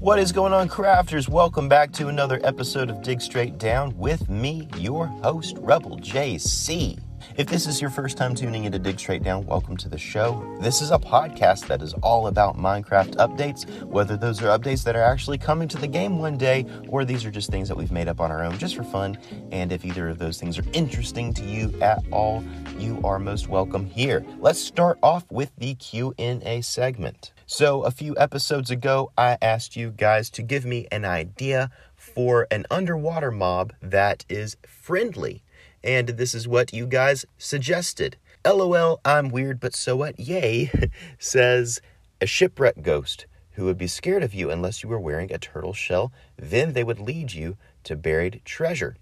What is going on, crafters? Welcome back to another episode of Dig Straight Down with me, your host, Rebel JC. If this is your first time tuning into Dig Straight Down, welcome to the show. This is a podcast that is all about Minecraft updates, whether those are updates that are actually coming to the game one day, or these are just things that we've made up on our own just for fun. And if either of those things are interesting to you at all, you are most welcome here. Let's start off with the Q&A segment. So, a few episodes ago, I asked you guys to give me an idea for an underwater mob that is friendly. And this is what you guys suggested. LOL, I'm weird, but so what? Yay, says a shipwreck ghost who would be scared of you unless you were wearing a turtle shell. Then they would lead you to buried treasure.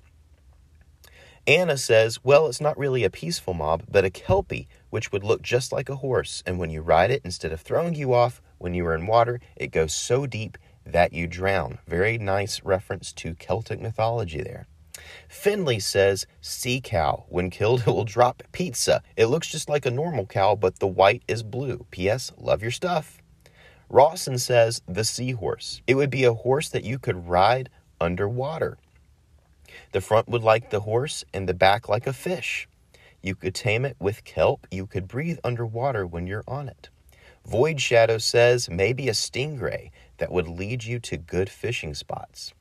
Anna says, Well, it's not really a peaceful mob, but a kelpie, which would look just like a horse. And when you ride it, instead of throwing you off when you are in water, it goes so deep that you drown. Very nice reference to Celtic mythology there. Finley says, Sea cow. When killed, it will drop pizza. It looks just like a normal cow, but the white is blue. P.S. Love your stuff. Rawson says, The seahorse. It would be a horse that you could ride underwater. The front would like the horse and the back like a fish. You could tame it with kelp. You could breathe underwater when you're on it. Void Shadow says maybe a stingray that would lead you to good fishing spots.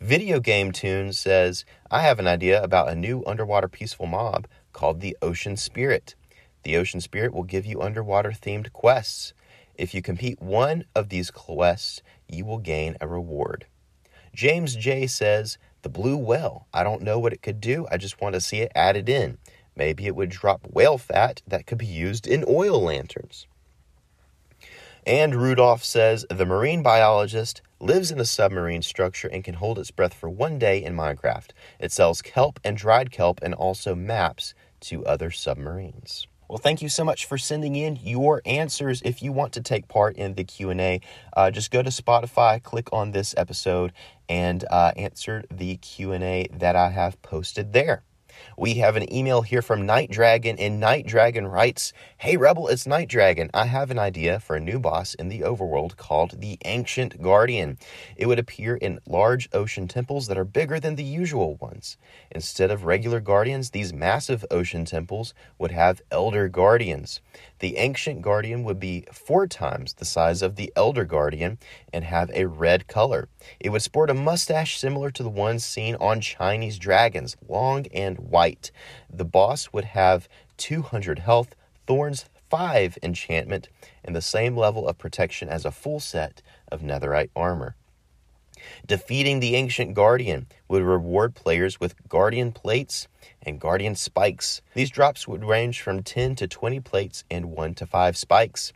Video Game Tune says, I have an idea about a new underwater peaceful mob called the Ocean Spirit. The Ocean Spirit will give you underwater themed quests. If you complete one of these quests, you will gain a reward. James J says, the blue whale. I don't know what it could do. I just want to see it added in. Maybe it would drop whale fat that could be used in oil lanterns. And Rudolph says the marine biologist lives in a submarine structure and can hold its breath for one day in Minecraft. It sells kelp and dried kelp and also maps to other submarines. Well, thank you so much for sending in your answers. If you want to take part in the Q and A, uh, just go to Spotify, click on this episode, and uh, answer the Q and A that I have posted there. We have an email here from Night Dragon, and Night Dragon writes Hey Rebel, it's Night Dragon. I have an idea for a new boss in the overworld called the Ancient Guardian. It would appear in large ocean temples that are bigger than the usual ones. Instead of regular guardians, these massive ocean temples would have elder guardians. The Ancient Guardian would be four times the size of the Elder Guardian and have a red color. It would sport a mustache similar to the ones seen on Chinese dragons, long and white. The boss would have 200 health, thorns 5 enchantment, and the same level of protection as a full set of netherite armor. Defeating the Ancient Guardian would reward players with Guardian plates and Guardian spikes. These drops would range from 10 to 20 plates and 1 to 5 spikes.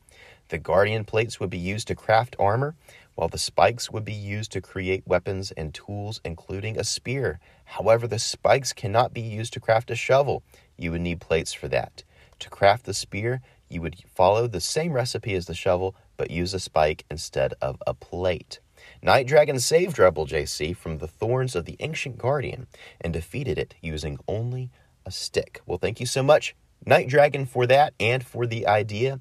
The Guardian plates would be used to craft armor, while the spikes would be used to create weapons and tools, including a spear. However, the spikes cannot be used to craft a shovel. You would need plates for that. To craft the spear, you would follow the same recipe as the shovel, but use a spike instead of a plate. Night Dragon saved Rebel JC from the thorns of the ancient guardian and defeated it using only a stick. Well, thank you so much, Night Dragon, for that and for the idea.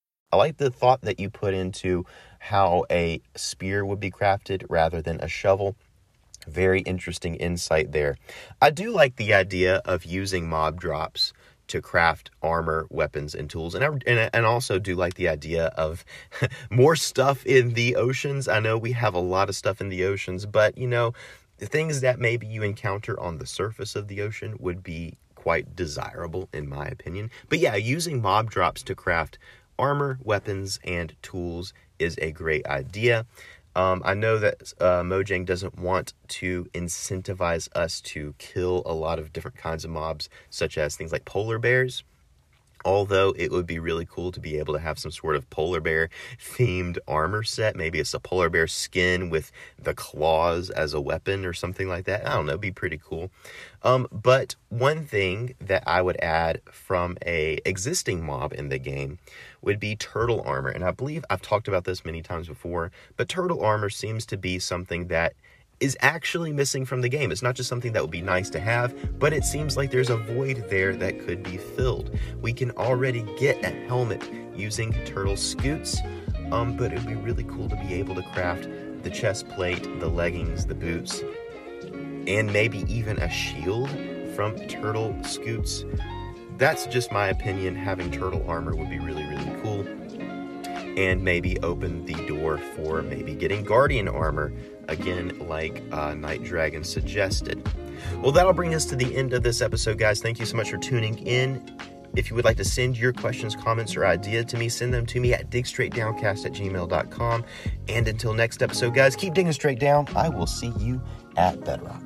I like the thought that you put into how a spear would be crafted rather than a shovel. Very interesting insight there. I do like the idea of using mob drops to craft armor, weapons, and tools. And I, and, also do like the idea of more stuff in the oceans. I know we have a lot of stuff in the oceans, but you know, the things that maybe you encounter on the surface of the ocean would be quite desirable, in my opinion. But yeah, using mob drops to craft armor, weapons, and tools is a great idea. Um, I know that uh, Mojang doesn't want to incentivize us to kill a lot of different kinds of mobs, such as things like polar bears. Although it would be really cool to be able to have some sort of polar bear themed armor set. Maybe it's a polar bear skin with the claws as a weapon or something like that. I don't know, be pretty cool. Um, but one thing that I would add from a existing mob in the game would be turtle armor. And I believe I've talked about this many times before, but turtle armor seems to be something that is actually missing from the game. It's not just something that would be nice to have, but it seems like there's a void there that could be filled. We can already get a helmet using turtle scutes, um, but it would be really cool to be able to craft the chest plate, the leggings, the boots, and maybe even a shield from turtle scutes. That's just my opinion. Having turtle armor would be really, really cool. And maybe open the door for maybe getting guardian armor again, like uh, Night Dragon suggested. Well, that'll bring us to the end of this episode, guys. Thank you so much for tuning in. If you would like to send your questions, comments, or idea to me, send them to me at digstraightdowncast at gmail.com. And until next episode, guys, keep digging straight down. I will see you at Bedrock.